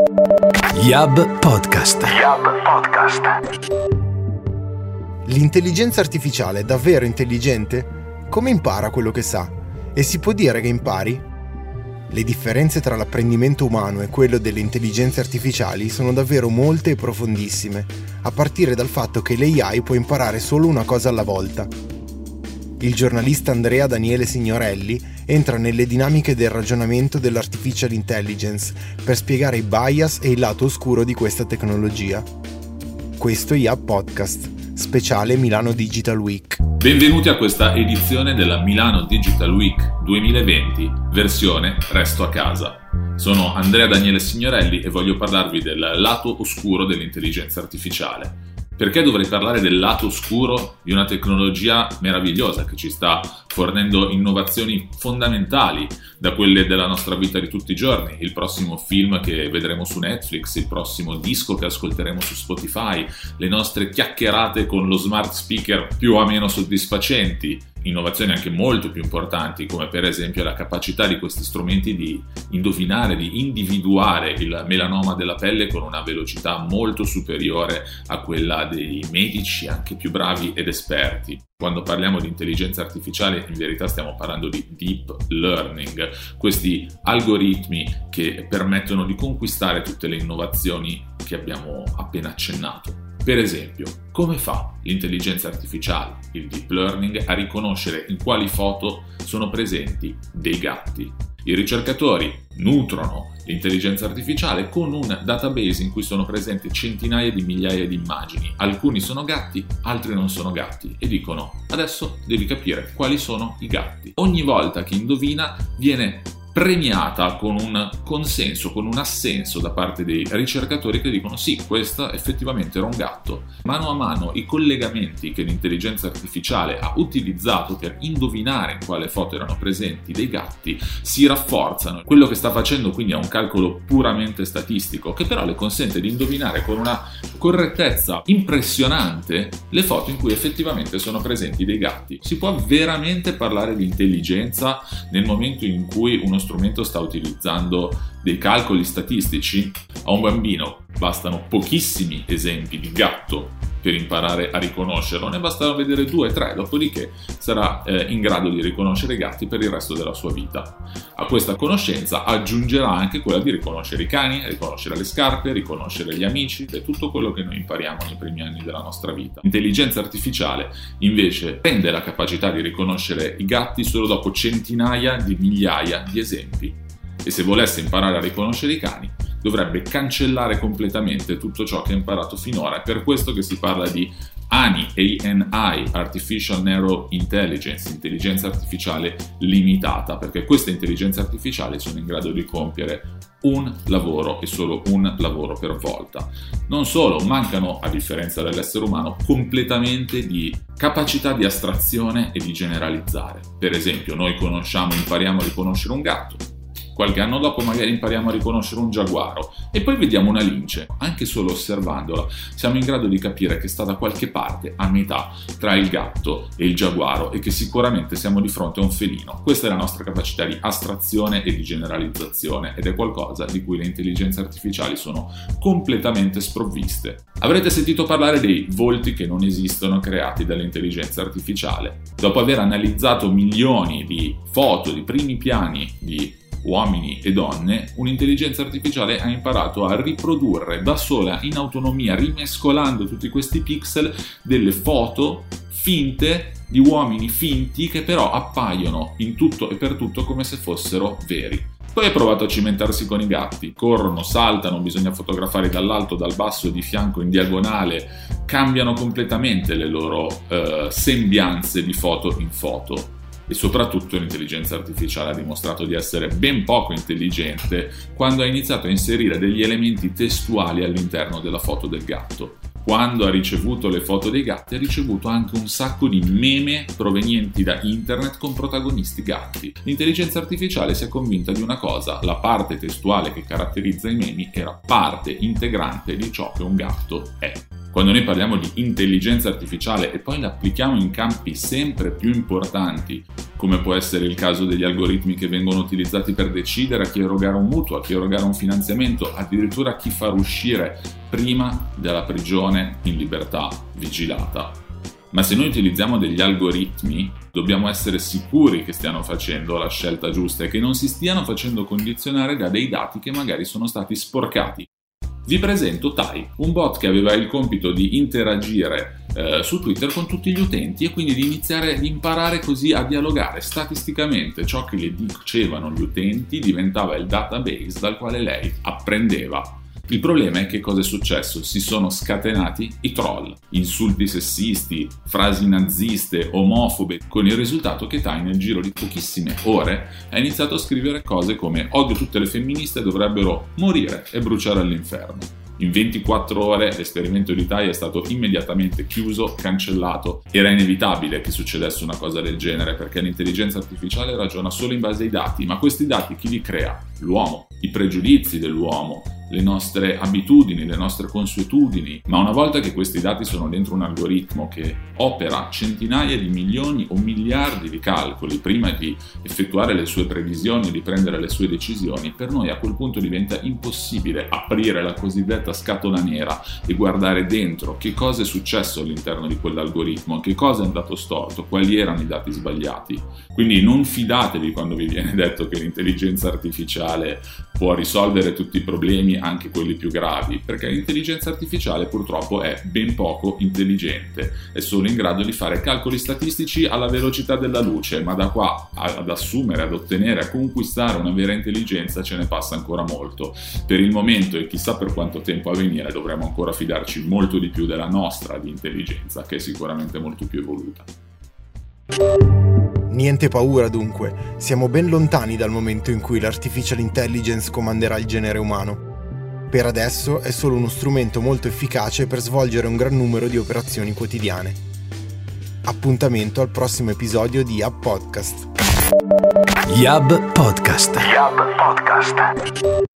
Yab Podcast. Yab Podcast. L'intelligenza artificiale è davvero intelligente? Come impara quello che sa? E si può dire che impari? Le differenze tra l'apprendimento umano e quello delle intelligenze artificiali sono davvero molte e profondissime, a partire dal fatto che l'AI può imparare solo una cosa alla volta. Il giornalista Andrea Daniele Signorelli entra nelle dinamiche del ragionamento dell'artificial intelligence per spiegare i bias e il lato oscuro di questa tecnologia. Questo è IA Podcast, speciale Milano Digital Week. Benvenuti a questa edizione della Milano Digital Week 2020, versione Resto a casa. Sono Andrea Daniele Signorelli e voglio parlarvi del lato oscuro dell'intelligenza artificiale. Perché dovrei parlare del lato oscuro di una tecnologia meravigliosa che ci sta fornendo innovazioni fondamentali da quelle della nostra vita di tutti i giorni, il prossimo film che vedremo su Netflix, il prossimo disco che ascolteremo su Spotify, le nostre chiacchierate con lo smart speaker più o meno soddisfacenti, innovazioni anche molto più importanti, come per esempio la capacità di questi strumenti di indovinare, di individuare il melanoma della pelle con una velocità molto superiore a quella dei medici, anche più bravi ed esperti. Quando parliamo di intelligenza artificiale in verità stiamo parlando di deep learning, questi algoritmi che permettono di conquistare tutte le innovazioni che abbiamo appena accennato. Per esempio, come fa l'intelligenza artificiale, il deep learning, a riconoscere in quali foto sono presenti dei gatti? I ricercatori nutrono l'intelligenza artificiale con un database in cui sono presenti centinaia di migliaia di immagini. Alcuni sono gatti, altri non sono gatti e dicono adesso devi capire quali sono i gatti. Ogni volta che indovina viene premiata con un consenso, con un assenso da parte dei ricercatori che dicono sì, questo effettivamente era un gatto. Mano a mano i collegamenti che l'intelligenza artificiale ha utilizzato per indovinare in quale foto erano presenti dei gatti si rafforzano. Quello che sta facendo quindi è un calcolo puramente statistico che però le consente di indovinare con una correttezza impressionante le foto in cui effettivamente sono presenti dei gatti. Si può veramente parlare di intelligenza nel momento in cui uno strumento sta utilizzando dei calcoli statistici, a un bambino bastano pochissimi esempi di gatto per imparare a riconoscerlo, ne bastano vedere due o tre, dopodiché sarà eh, in grado di riconoscere i gatti per il resto della sua vita. A questa conoscenza aggiungerà anche quella di riconoscere i cani, riconoscere le scarpe, riconoscere gli amici e tutto quello che noi impariamo nei primi anni della nostra vita. L'intelligenza artificiale invece prende la capacità di riconoscere i gatti solo dopo centinaia di migliaia di esempi e se volesse imparare a riconoscere i cani dovrebbe cancellare completamente tutto ciò che ha imparato finora. È per questo che si parla di ANI, ANI, Artificial Narrow Intelligence, intelligenza artificiale limitata, perché queste intelligenze artificiali sono in grado di compiere un lavoro e solo un lavoro per volta. Non solo, mancano, a differenza dell'essere umano, completamente di capacità di astrazione e di generalizzare. Per esempio, noi conosciamo, impariamo a riconoscere un gatto, Qualche anno dopo magari impariamo a riconoscere un giaguaro e poi vediamo una lince. Anche solo osservandola siamo in grado di capire che sta da qualche parte a metà tra il gatto e il giaguaro e che sicuramente siamo di fronte a un felino. Questa è la nostra capacità di astrazione e di generalizzazione ed è qualcosa di cui le intelligenze artificiali sono completamente sprovviste. Avrete sentito parlare dei volti che non esistono creati dall'intelligenza artificiale. Dopo aver analizzato milioni di foto, di primi piani di uomini e donne, un'intelligenza artificiale ha imparato a riprodurre da sola in autonomia, rimescolando tutti questi pixel, delle foto finte di uomini finti che però appaiono in tutto e per tutto come se fossero veri. Poi ha provato a cimentarsi con i gatti, corrono, saltano, bisogna fotografare dall'alto, dal basso, di fianco, in diagonale, cambiano completamente le loro eh, sembianze di foto in foto e soprattutto l'intelligenza artificiale ha dimostrato di essere ben poco intelligente quando ha iniziato a inserire degli elementi testuali all'interno della foto del gatto. Quando ha ricevuto le foto dei gatti ha ricevuto anche un sacco di meme provenienti da internet con protagonisti gatti. L'intelligenza artificiale si è convinta di una cosa, la parte testuale che caratterizza i memi era parte integrante di ciò che un gatto è. Quando noi parliamo di intelligenza artificiale e poi la applichiamo in campi sempre più importanti, come può essere il caso degli algoritmi che vengono utilizzati per decidere a chi erogare un mutuo, a chi erogare un finanziamento, addirittura a chi far uscire prima dalla prigione in libertà vigilata. Ma se noi utilizziamo degli algoritmi, dobbiamo essere sicuri che stiano facendo la scelta giusta e che non si stiano facendo condizionare da dei dati che magari sono stati sporcati vi presento Tai, un bot che aveva il compito di interagire eh, su Twitter con tutti gli utenti e quindi di iniziare ad imparare così a dialogare statisticamente ciò che le dicevano gli utenti diventava il database dal quale lei apprendeva il problema è che cosa è successo? Si sono scatenati i troll, insulti sessisti, frasi naziste, omofobe, con il risultato che Tai nel giro di pochissime ore ha iniziato a scrivere cose come odio tutte le femministe dovrebbero morire e bruciare all'inferno. In 24 ore l'esperimento di Tai è stato immediatamente chiuso, cancellato. Era inevitabile che succedesse una cosa del genere perché l'intelligenza artificiale ragiona solo in base ai dati, ma questi dati chi li crea? L'uomo, i pregiudizi dell'uomo, le nostre abitudini, le nostre consuetudini, ma una volta che questi dati sono dentro un algoritmo che opera centinaia di milioni o miliardi di calcoli prima di effettuare le sue previsioni e di prendere le sue decisioni, per noi a quel punto diventa impossibile aprire la cosiddetta scatola nera e guardare dentro che cosa è successo all'interno di quell'algoritmo, che cosa è andato storto, quali erano i dati sbagliati. Quindi non fidatevi quando vi viene detto che l'intelligenza artificiale può risolvere tutti i problemi anche quelli più gravi, perché l'intelligenza artificiale purtroppo è ben poco intelligente, è solo in grado di fare calcoli statistici alla velocità della luce, ma da qua ad assumere, ad ottenere, a conquistare una vera intelligenza ce ne passa ancora molto. Per il momento e chissà per quanto tempo a venire dovremo ancora fidarci molto di più della nostra di intelligenza, che è sicuramente molto più evoluta. Niente paura dunque, siamo ben lontani dal momento in cui l'artificial intelligence comanderà il genere umano. Per adesso è solo uno strumento molto efficace per svolgere un gran numero di operazioni quotidiane. Appuntamento al prossimo episodio di Hub Podcast. Yab Podcast. Yab Podcast.